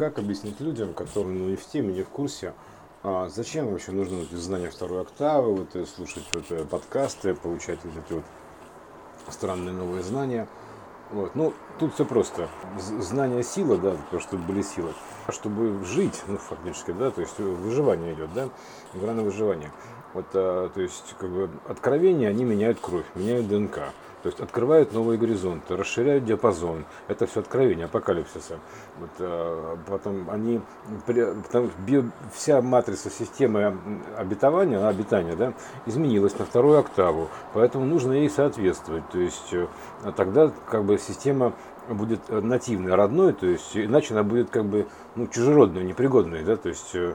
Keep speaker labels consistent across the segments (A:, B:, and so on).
A: как объяснить людям, которые ну, не в теме, не в курсе, а зачем вообще нужно вот, знание второй октавы, вот, э, слушать вот, э, подкасты, получать вот эти вот странные новые знания. Вот. Ну, тут все просто. Знание сила, да, то, чтобы были силы. Чтобы жить, ну, фактически, да, то есть выживание идет, да, игра на выживание. Вот, а, то есть, как бы, откровения, они меняют кровь, меняют ДНК. То есть открывают новые горизонты, расширяют диапазон. Это все откровение апокалипсиса. Вот, а, потом они, потому, био, вся матрица системы обетования, обитания да, изменилась на вторую октаву. Поэтому нужно ей соответствовать. То есть э, тогда как бы система будет нативной, родной, то есть иначе она будет как бы ну, чужеродной, непригодной. Да, то есть э, Э,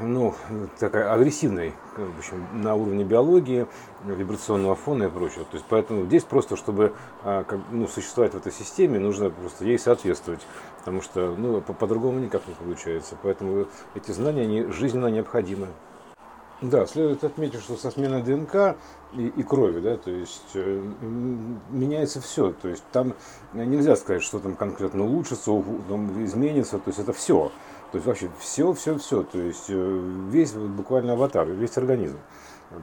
A: ну, такая агрессивной, в общем, на уровне биологии, вибрационного фона и прочего. То есть, поэтому здесь просто, чтобы как, ну, существовать в этой системе, нужно просто ей соответствовать, потому что ну, по-другому никак не получается. Поэтому эти знания, они жизненно необходимы. Да, следует отметить, что со сменой ДНК и, и крови, да, то есть э, меняется все, то есть там нельзя сказать, что там конкретно улучшится, там изменится, то есть это все. То есть вообще все, все, все. То есть э, весь вот, буквально аватар, весь организм.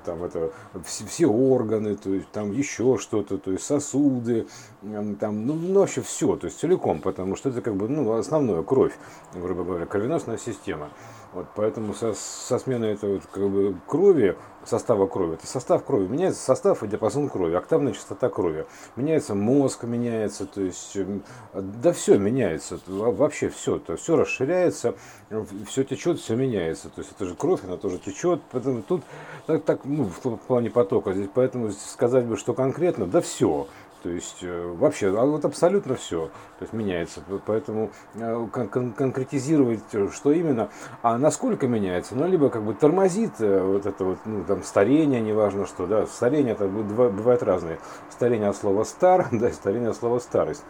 A: Там это все, все органы, то есть там еще что-то, то есть сосуды, там, ну, ну вообще все, то есть целиком, потому что это как бы ну, основное кровь, грубо говоря, кровеносная система. Вот поэтому со, со сменой этого как бы, крови, состава крови, это состав крови, меняется состав и диапазон крови, октавная частота крови. Меняется мозг, меняется, то есть, эм, да все меняется, вообще все, то все расширяется, все течет, все меняется. То есть это же кровь, она тоже течет. Поэтому тут так, так ну, в плане потока, здесь, поэтому сказать бы, что конкретно, да все. То есть э, вообще, а вот абсолютно все то есть меняется. Поэтому э, кон- конкретизировать, э, что именно, а насколько меняется, ну, либо как бы тормозит вот это вот, ну, там, старение, неважно что, да, старение это бывает разное. Старение от слова стар, да, старение от слова старость.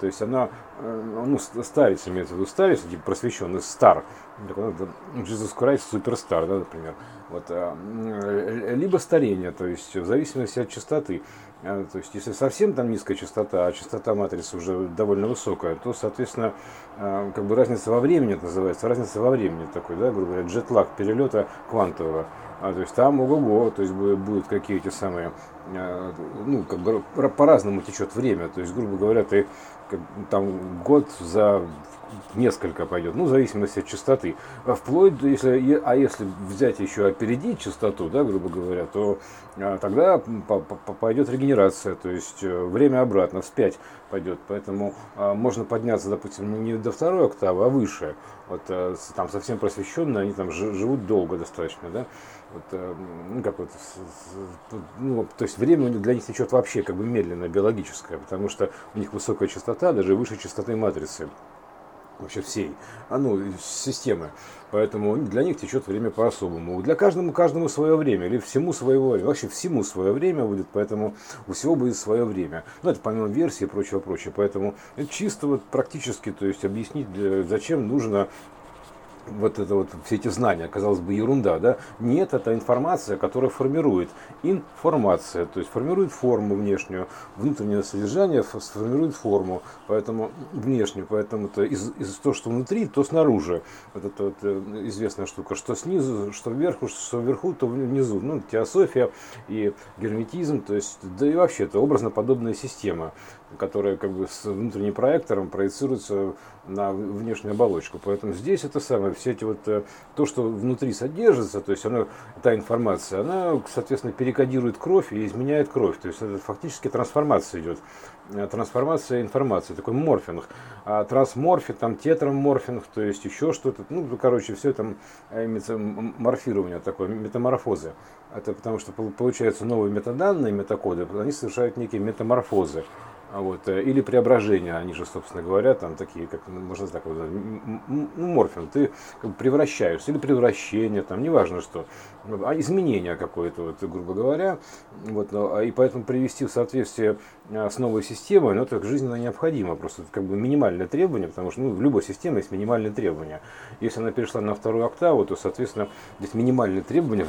A: То есть она, ну, старец имеется в виду старец, типа просвещенный стар, Jesus Christ суперстар, да, например. Вот, либо старение, то есть в зависимости от частоты. А, то есть, если совсем там низкая частота, а частота матрицы уже довольно высокая, то, соответственно, а, как бы разница во времени это называется, разница во времени такой, да, грубо говоря, джетлаг перелета квантового. А, то есть там ого-го, то есть будут какие-то самые, а, ну, как бы по-разному течет время. То есть, грубо говоря, ты как, там год за несколько пойдет, ну, в зависимости от частоты. А вплоть, если, а если взять еще опередить частоту, да, грубо говоря, то а, тогда пойдет регенерация, то есть э, время обратно, вспять пойдет. Поэтому а, можно подняться, допустим, не до второй октавы, а выше. Вот а, там совсем просвещенные, они там живут долго достаточно, да. Вот, э, ну, как вот, ну, то есть время для них течет вообще как бы медленно, биологическое, потому что у них высокая частота, даже выше частоты матрицы вообще всей, а, ну, системы. Поэтому для них течет время по-особому. Для каждому, каждому свое время, или всему своего, вообще всему свое время будет, поэтому у всего будет свое время. Ну, это помимо версии и прочего, прочего. Поэтому это чисто вот практически, то есть объяснить, зачем нужно вот это вот, все эти знания, казалось бы, ерунда, да? Нет, это информация, которая формирует. Информация, то есть формирует форму внешнюю, внутреннее содержание сформирует форму, поэтому внешнюю, поэтому это из, из то, что внутри, то снаружи. Вот это вот э, известная штука, что снизу, что вверху, что вверху, то внизу. Ну, теософия и герметизм, то есть, да и вообще, это образно-подобная система которая как бы с внутренним проектором проецируется на внешнюю оболочку. Поэтому здесь это самое, все эти вот, э, то, что внутри содержится, то есть она, та информация, она, соответственно, перекодирует кровь и изменяет кровь. То есть это фактически трансформация идет. Э, трансформация информации, такой морфинг. А трансморфинг, там тетраморфинг, то есть еще что-то. Ну, короче, все имеется морфирование такое, метаморфозы. Это потому что получаются новые метаданные, метакоды, они совершают некие метаморфозы. А вот, э, или преображения, они же, собственно говоря, там такие, как ну, можно так вот, ну, морфин, ты как бы превращаешься, или превращение, там, неважно что, а изменение какое-то, вот, грубо говоря, вот, а, и поэтому привести в соответствие а, с новой системой, ну, это жизненно необходимо, просто как бы минимальное требование, потому что ну, в любой системе есть минимальные требования. Если она перешла на вторую октаву, то, соответственно, здесь минимальные требования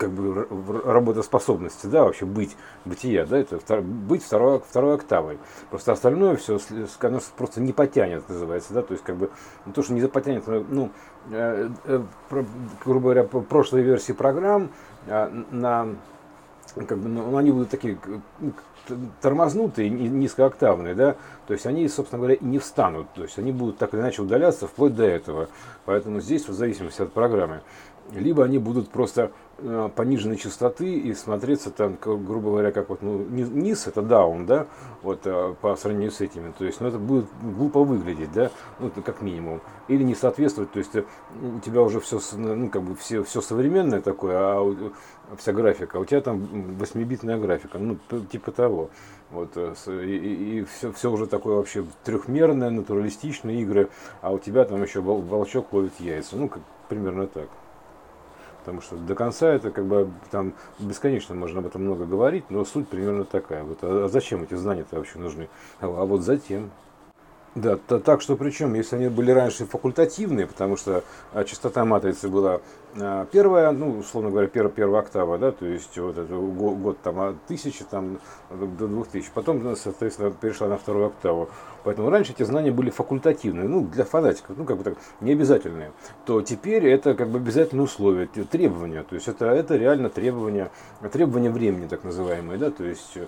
A: как бы работоспособности, да, вообще быть, бытия, да, это втор, быть второй, второй октавой. Просто остальное все, оно просто не потянет, называется, да, то есть как бы, не то, что не потянет, ну, э, э, про, грубо говоря, прошлой версии программ э, на как бы, ну, они будут такие тормознутые, низкооктавные, да, то есть они, собственно говоря, не встанут, то есть они будут так или иначе удаляться вплоть до этого. Поэтому здесь, в зависимости от программы, либо они будут просто э, пониженной частоты и смотреться там, грубо говоря, как вот ну, низ это даун, да, вот э, по сравнению с этими. То есть, ну, это будет глупо выглядеть, да, ну, как минимум. Или не соответствовать, то есть э, у тебя уже все, ну, как бы все, все современное такое, а вся графика, а у тебя там 8-битная графика, ну, типа того. Вот, и, и, и все, все уже такое вообще трехмерное, натуралистичные игры, а у тебя там еще волчок ловит яйца. Ну, как, примерно так. Потому что до конца это как бы там бесконечно можно об этом много говорить, но суть примерно такая. Вот, а зачем эти знания-то вообще нужны? А, а вот затем. Да, так что причем, если они были раньше факультативные, потому что а, частота матрицы была а, первая, ну, условно говоря, первая, первая октава, да, то есть вот это год, год там от тысячи там, до двух тысяч, потом, соответственно, перешла на вторую октаву. Поэтому раньше эти знания были факультативные, ну, для фанатиков, ну, как бы так, не обязательные. То теперь это как бы обязательное условие, требования, то есть это, это реально требования, требования времени, так называемые, да, то есть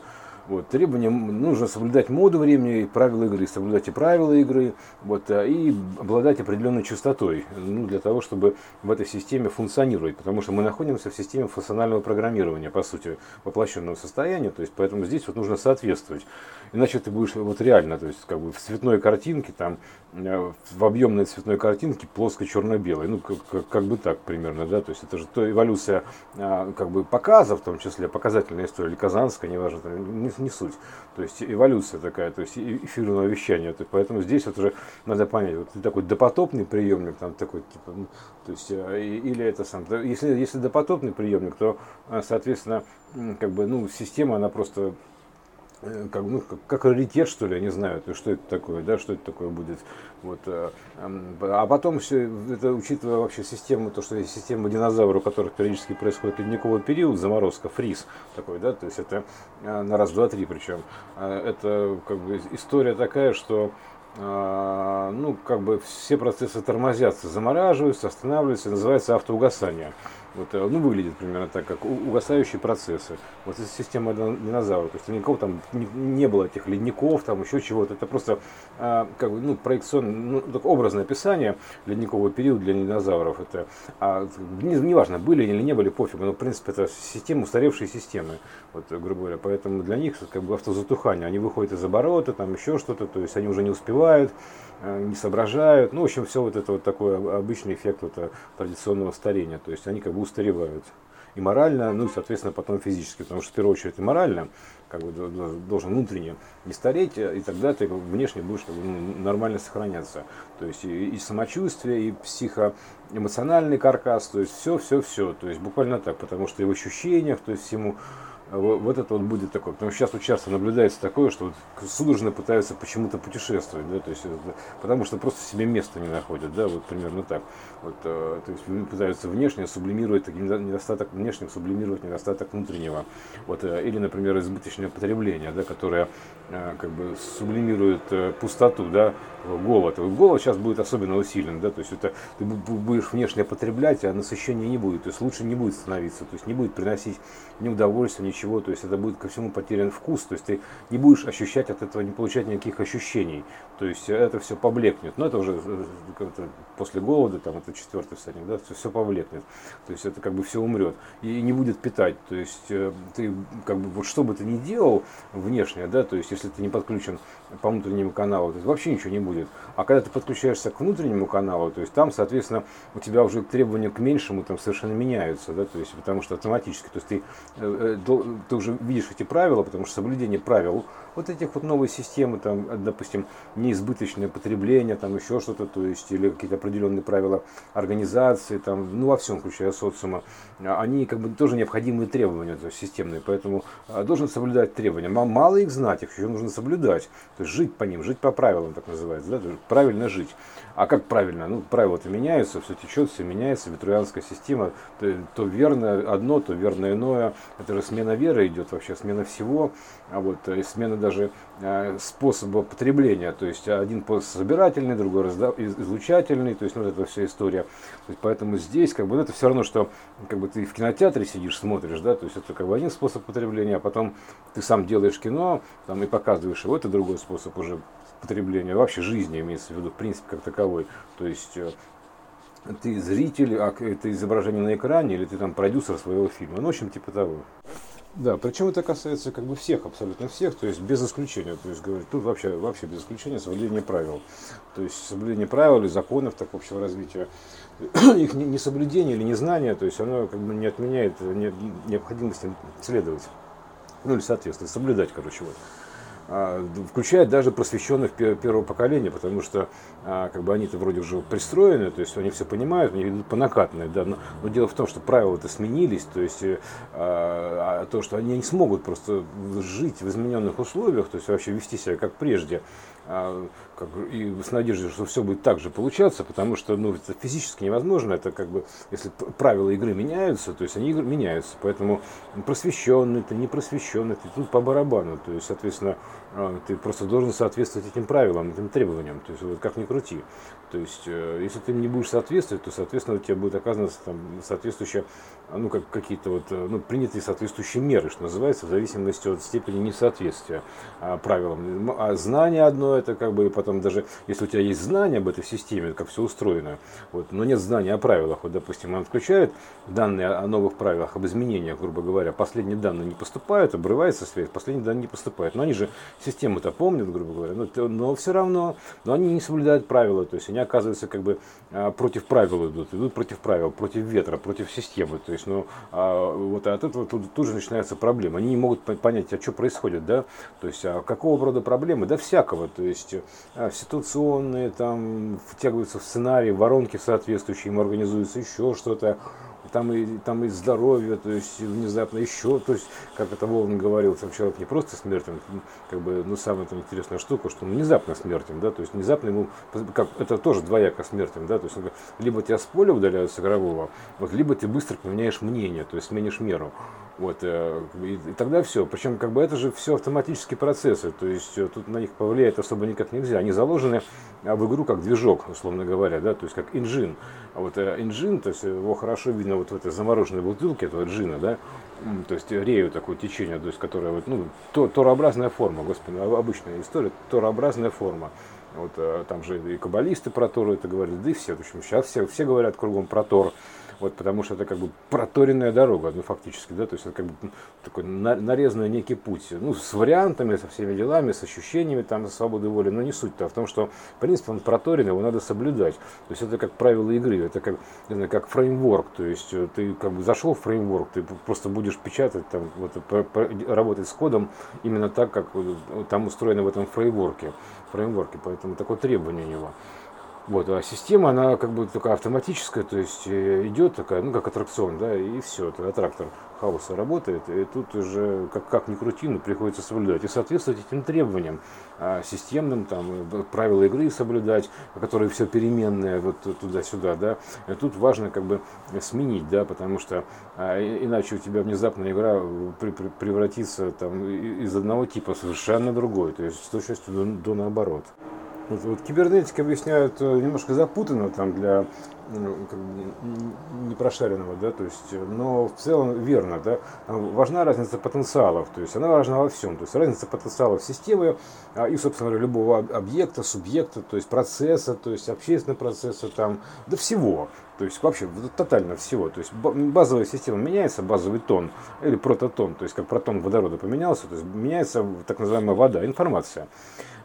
A: вот, требования, нужно соблюдать моду времени, правила игры, соблюдать и правила игры, вот, а, и обладать определенной частотой, ну, для того, чтобы в этой системе функционировать, потому что мы находимся в системе функционального программирования, по сути, воплощенного состояния, то есть, поэтому здесь вот нужно соответствовать. Иначе ты будешь вот реально, то есть, как бы в цветной картинке, там, э, в объемной цветной картинке плоско-черно-белой, ну, как, как, бы так примерно, да, то есть, это же то эволюция, а, как бы, показа, в том числе, показательная история, или казанская, неважно, не, суть. То есть эволюция такая, то есть эфирного вещания. То есть, поэтому здесь вот уже надо понять, вот такой допотопный приемник, там такой, типа, ну, то есть, э, или это сам, если, если допотопный приемник, то, э, соответственно, как бы, ну, система, она просто как, ну, как, как раритет, что ли, я не знаю, то, что это такое, да, что это такое будет. Вот, а, а потом все, это учитывая вообще систему, то, что есть система динозавров, у которых периодически происходит ледниковый период, заморозка, фриз такой, да, то есть это на раз, два, три причем. Это как бы история такая, что ну, как бы все процессы тормозятся, замораживаются, останавливаются, называется автоугасание. Вот, э, ну, выглядит примерно так, как угасающие процессы. Вот эта система динозавров. То есть никого там не, не было этих ледников, там еще чего-то. Это просто а, как бы, ну, проекционное, ну, образное описание ледникового периода для динозавров. Это, а, не, неважно, были или не были, пофиг. Но, в принципе, это система, устаревшие системы, вот, грубо говоря. Поэтому для них как бы автозатухание. Они выходят из оборота, там еще что-то, то есть они уже не успевают. Э, не соображают. Ну, в общем, все вот это вот такой обычный эффект вот э, традиционного старения. То есть они как бы устаревают и морально, ну и, соответственно, потом физически, потому что в первую очередь и морально, как бы должен внутренне не стареть, э, и тогда ты внешне будешь как бы, ну, нормально сохраняться. То есть и, и самочувствие, и психоэмоциональный каркас, то есть все, все, все. То есть буквально так, потому что и в ощущениях, то есть всему вот это вот будет такое. Потому что сейчас вот часто наблюдается такое, что вот судорожно пытаются почему-то путешествовать, да, то есть, потому что просто себе места не находят, да, вот примерно так. Вот, э, то есть пытаются внешне сублимировать недостаток внешнего, сублимировать недостаток внутреннего. Вот, э, или, например, избыточное потребление, да, которое э, как бы сублимирует пустоту, да, голод. Голод сейчас будет особенно усилен, да, то есть это ты будешь внешне потреблять, а насыщения не будет, то есть лучше не будет становиться, то есть не будет приносить ни удовольствия, ничего, то есть это будет ко всему потерян вкус, то есть ты не будешь ощущать от этого, не получать никаких ощущений, то есть это все поблекнет, но это уже после голода, там это четвертый всадник, да, все, все повлекнет. То есть это как бы все умрет и не будет питать. То есть э, ты как бы вот что бы ты ни делал внешне, да, то есть если ты не подключен по внутреннему каналу, то есть вообще ничего не будет. А когда ты подключаешься к внутреннему каналу, то есть там, соответственно, у тебя уже требования к меньшему там совершенно меняются, да, то есть потому что автоматически, то есть ты, э, э, ты уже видишь эти правила, потому что соблюдение правил вот этих вот новой системы, там, допустим, неизбыточное потребление, там еще что-то, то есть, или какие-то определенные правила организации, там, ну, во всем, включая социума, они как бы тоже необходимые требования, то есть, системные, поэтому а, должен соблюдать требования. Мало их знать, их еще нужно соблюдать, то есть, жить по ним, жить по правилам, так называется, да, правильно жить. А как правильно? Ну, правила-то меняются, все течет, все меняется, ветруянская система, то, то верно одно, то верно иное. Это же смена веры идет вообще, смена всего, а вот э, смена даже способа потребления. То есть один собирательный, другой излучательный, то есть ну, вот эта вся история. есть, поэтому здесь как бы это все равно, что как бы ты в кинотеатре сидишь, смотришь, да, то есть это как бы один способ потребления, а потом ты сам делаешь кино там, и показываешь его, это другой способ уже потребления, вообще жизни имеется в виду, в принципе, как таковой. То есть э, ты зритель, а это изображение на экране, или ты там продюсер своего фильма. Ну, в общем, типа того. Да, причем это касается как бы всех, абсолютно всех, то есть без исключения. То есть говорит, тут вообще, вообще без исключения соблюдение правил. То есть соблюдение правил и законов так общего развития. Их несоблюдение или незнание, то есть оно как бы не отменяет необходимости следовать. Ну или соответственно, соблюдать, короче, вот. А, включая даже просвещенных первого поколения, потому что а, как бы они-то вроде уже пристроены, то есть они все понимают, они идут по накатанной, да, но, но дело в том, что правила-то сменились, то есть э, а, то, что они не смогут просто жить в измененных условиях, то есть вообще вести себя как прежде, а, как, и с надеждой, что все будет так же получаться, потому что ну, это физически невозможно, это как бы, если правила игры меняются, то есть они меняются, поэтому просвещенный ты, не просвещенный ты, тут по барабану, то есть, соответственно, ты просто должен соответствовать этим правилам, этим требованиям, то есть вот как ни крути. То есть, э, если ты не будешь соответствовать, то, соответственно, у тебя будет оказываться там соответствующие, а, ну, как какие-то вот, э, ну, принятые соответствующие меры, что называется, в зависимости от степени несоответствия а, правилам. А знание одно, это как бы потом даже, если у тебя есть знание об этой системе, как все устроено, вот, но нет знания о правилах, вот, допустим, он включает данные о новых правилах, об изменениях, грубо говоря, последние данные не поступают, обрывается связь, последние данные не поступают. Но они же систему-то помнят, грубо говоря, но, но все равно, но они не соблюдают правила, то есть они оказываются как бы а, против правил идут, идут против правил, против ветра, против системы. То есть, ну, а, вот от этого тут, тут же начинается проблема. Они не могут понять, а что происходит, да, то есть, а какого рода проблемы, да, всякого, то есть, а, ситуационные, там, втягиваются в сценарий, воронки соответствующие, им организуется еще что-то, там и, там и здоровье, то есть внезапно еще, то есть, как это Волн говорил, сам человек не просто смертен, как бы, ну, самая там интересная штука, что он внезапно смертен, да, то есть внезапно ему, как, это тоже двояко смертен, да, то есть, либо тебя с поля удаляют с игрового, вот, либо ты быстро поменяешь мнение, то есть сменишь меру. Вот, э, и, и тогда все. Причем как бы это же все автоматические процессы, то есть э, тут на них повлиять особо никак нельзя. Они заложены а, в игру как движок, условно говоря, да, то есть как инжин. А вот э, инжин, то есть его хорошо видно вот в этой замороженной бутылке этого джина, да, то есть рею такое течение, то есть которая вот, ну, то, торообразная форма, господи, обычная история, торообразная форма. Вот там же и каббалисты про Тору это говорили, да и все, в общем, сейчас все, все говорят кругом про Тор. Вот, потому что это как бы проторенная дорога, ну, фактически, да, то есть это как бы такой нарезанный некий путь, ну, с вариантами, со всеми делами, с ощущениями там свободы воли, но не суть-то, а в том, что, в принципе, он проторенный, его надо соблюдать. То есть это как правило игры, это как, не знаю, как фреймворк, то есть э, ты как бы зашел в фреймворк, ты просто будешь печатать, там, вот, работать с кодом именно так, как там устроено в этом фреймворке, фреймворке, поэтому такое требование у него. Вот, а система, она как бы такая автоматическая, то есть э, идет такая, ну, как аттракцион, да, и все, это аттрактор хаоса работает, и тут уже, как, как ни крути, но приходится соблюдать. И соответствовать этим требованиям а, системным, там, э, правила игры соблюдать, которые все переменные, вот туда-сюда, да. И тут важно как бы сменить, да, потому что а, иначе у тебя внезапно игра при, при, превратится там из одного типа совершенно другой, то есть с точностью до, до наоборот. Вот, кибернетика объясняют э, немножко запутанно там для ну, как бы, непрошаренного, да, то есть, но в целом верно, да, важна разница потенциалов, то есть она важна во всем, то есть разница потенциалов системы а, и, собственно говоря, любого объекта, субъекта, то есть процесса, то есть общественного процесса, там, до всего, то есть вообще тотально всего, то есть базовая система меняется, базовый тон или прототон, то есть как протон водорода поменялся, то есть меняется так называемая вода, информация.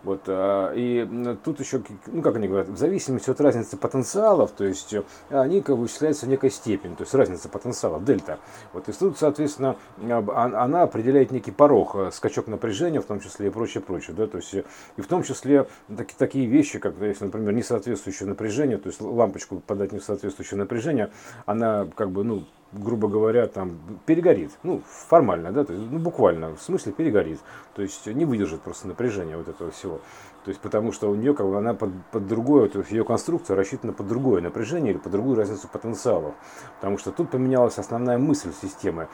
A: Вот, а, и тут еще, ну как они говорят, в зависимости от разницы потенциалов, то есть они как бы вычисляются в некой степени, то есть разница потенциала, дельта. Вот, и тут, соответственно, она определяет некий порог, скачок напряжения, в том числе и прочее, прочее. Да, то есть, и в том числе так, такие вещи, как, если, например, несоответствующее напряжение, то есть лампочку подать несоответствующее напряжение, она как бы, ну, грубо говоря, там перегорит. Ну, формально, да, то есть, ну, буквально, в смысле перегорит. То есть не выдержит просто напряжение вот этого всего. То есть потому что у нее как бы она под, под другое, то есть ее конструкция рассчитана под другое напряжение или под другую разницу потенциалов. Потому что тут поменялась основная мысль системы.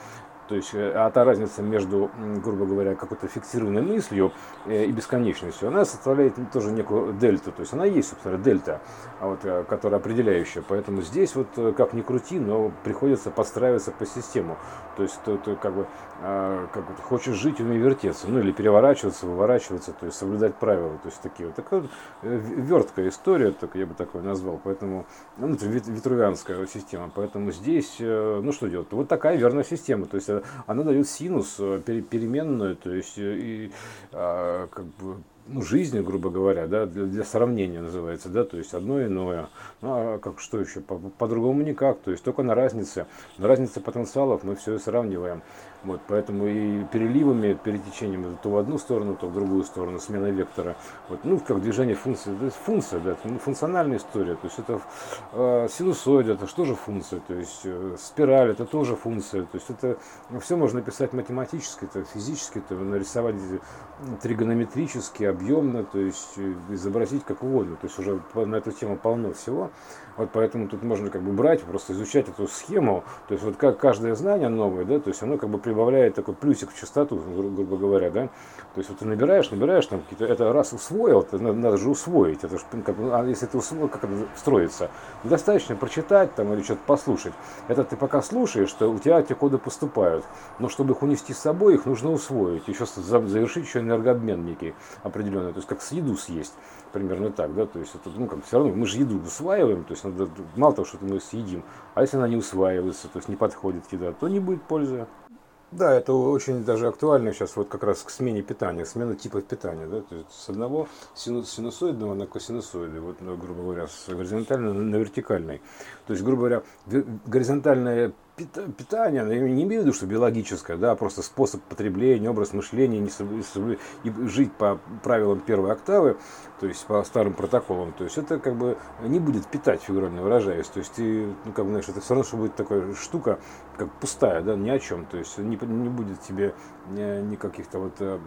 A: То есть э, а та разница между, грубо говоря, какой-то фиксированной мыслью э, и бесконечностью, она составляет тоже некую дельту. То есть она есть, собственно, дельта, а вот, э, которая определяющая. Поэтому здесь вот как ни крути, но приходится подстраиваться по систему. То есть ты, ты как бы а, как вот, хочешь жить, умей вертеться. Ну или переворачиваться, выворачиваться, то есть соблюдать правила. То есть такие вот. Такая верткая история, так я бы такое назвал. Поэтому, ну, это витрувианская система. Поэтому здесь, ну что делать? Вот такая верная система. То есть она дает синус э, переменную, то есть э, и, а, как бы ну, жизни, грубо говоря, да, для, для сравнения называется, да, то есть одно иное. Ну, а как что еще? По-другому по никак, то есть только на разнице. На разнице потенциалов мы все сравниваем. Вот, поэтому и переливами, перетечениями то в одну сторону, то в другую сторону, смена вектора. Вот, ну, как движение функции, это функция, да, это функциональная история. То есть это э, синусоид, это что же функция, то есть э, спираль, это тоже функция. То есть это ну, все можно писать математически, это физически, это нарисовать тригонометрически, объемно, то есть э, изобразить как угодно. То есть уже на эту тему полно всего. Вот поэтому тут можно как бы брать, просто изучать эту схему. То есть вот как каждое знание новое, да, то есть оно как бы прибавляет такой плюсик в частоту, грубо говоря, да. То есть вот ты набираешь, набираешь там какие-то, это раз усвоил, это надо, надо же усвоить. Это же, как, а если ты усвоил, как это строится? Достаточно прочитать там или что-то послушать. Это ты пока слушаешь, что у тебя эти коды поступают. Но чтобы их унести с собой, их нужно усвоить. Еще завершить еще энергообмен некий определенный. То есть как с еду съесть примерно так, да, то есть это, ну, как все равно, мы же еду усваиваем, то есть надо, мало того, что мы съедим, а если она не усваивается, то есть не подходит еда, то не будет пользы. Да, это очень даже актуально сейчас вот как раз к смене питания, смена типа питания, да, то есть с одного синусоидного на косинусоиды, вот, ну, грубо говоря, с горизонтального на вертикальный. То есть, грубо говоря, горизонтальное питание, я не имею в виду, что биологическое, да, просто способ потребления, образ мышления, не и жить по правилам первой октавы, то есть по старым протоколам, то есть это как бы не будет питать, фигурально выражаясь, то есть ты, ну, как бы, знаешь, это все равно, что будет такая штука, как пустая, да, ни о чем, то есть не, не будет тебе никаких-то вот, э,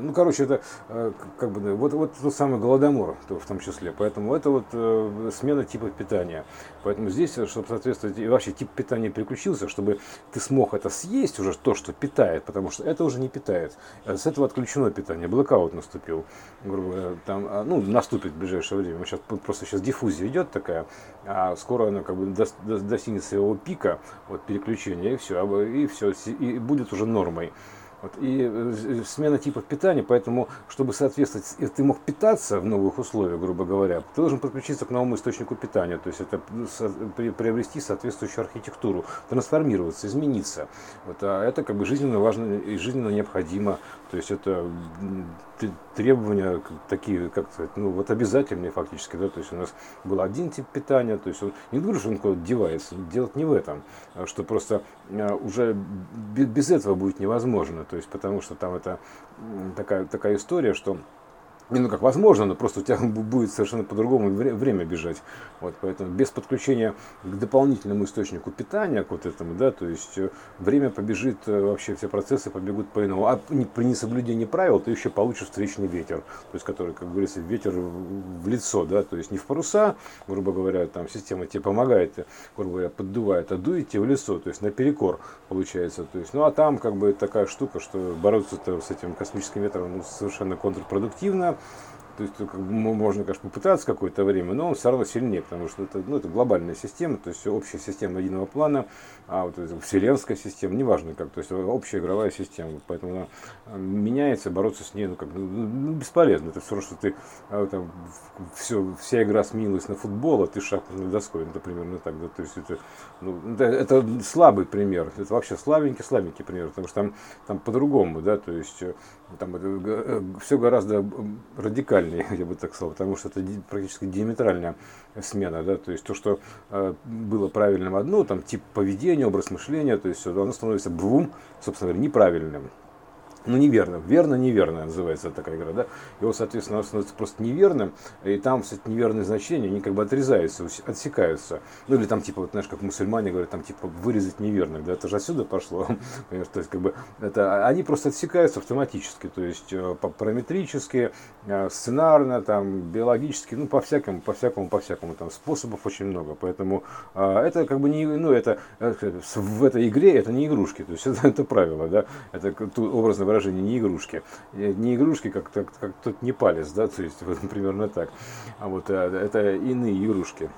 A: ну, короче, это э, как бы, вот, вот тот самый голодомор в том числе, поэтому это вот э, смена типа питания, поэтому здесь, чтобы соответствовать, и вообще тип питания переключился, чтобы ты смог это съесть уже, то, что питает, потому что это уже не питает, с этого отключено питание, блокаут наступил, там, а, ну, наступит в ближайшее время, сейчас, просто сейчас диффузия идет такая, а скоро она как бы достигнет своего пика, вот переключения, и все, и все, и будет уже нормой. Вот, и э, смена типов питания, поэтому, чтобы соответствовать, если ты мог питаться в новых условиях, грубо говоря, ты должен подключиться к новому источнику питания, то есть это приобрести соответствующую архитектуру, трансформироваться, измениться. Вот, а это как бы жизненно важно и жизненно необходимо, то есть это требования такие, как сказать, ну вот обязательные фактически, да, то есть у нас был один тип питания, то есть он не говорю, что он куда-то девается, делать не в этом, а что просто а, уже без этого будет невозможно, то есть потому что там это такая, такая история, что ну как возможно, но просто у тебя будет совершенно по-другому время бежать. Вот, поэтому без подключения к дополнительному источнику питания, к вот этому, да, то есть э, время побежит, э, вообще все процессы побегут по-иному. А при несоблюдении правил ты еще получишь встречный ветер, то есть который, как говорится, ветер в лицо, да, то есть не в паруса, грубо говоря, там система тебе помогает, грубо говоря, поддувает, а дует тебе в лицо, то есть наперекор получается. То есть, ну а там как бы такая штука, что бороться с этим космическим ветром ну, совершенно контрпродуктивно. То есть как бы, можно, конечно, попытаться какое-то время, но он все равно сильнее, потому что это, ну, это глобальная система, то есть общая система единого плана, а вот вселенская система, неважно как, то есть общая игровая система. Поэтому она а, меняется, бороться с ней ну, как, ну, ну, бесполезно. Это все равно, что ты а, там, все, вся игра сменилась на футбол, а ты шахматной доской. Ну, это примерно так. Да, то есть это, ну, это, это слабый пример. Это вообще слабенький, слабенький пример, потому что там, там по-другому, да, то есть там это, э, все гораздо радикальнее я бы так сказал, потому что это практически диаметральная смена, да, то есть то, что э, было правильным одно, там тип поведения, образ мышления, то есть оно становится двум, собственно говоря, неправильным ну, неверно. Верно, неверно называется такая игра, да. Вот, соответственно, становится просто неверным, и там, кстати, неверные значения, они как бы отрезаются, отсекаются. Ну, или там, типа, вот, знаешь, как мусульмане говорят, там, типа, вырезать неверных, да, это же отсюда пошло, понимаешь, то есть, как бы, это, они просто отсекаются автоматически, то есть, э, параметрически, э, сценарно, там, биологически, ну, по всякому, по всякому, по всякому, там, способов очень много, поэтому э, это, как бы, не, ну, это, в этой игре это не игрушки, то есть, это, это правило, да, это образно выражение, не игрушки. Э, не игрушки, как, как, как тот не палец, да, то есть вот, примерно так. А вот э, это иные игрушки.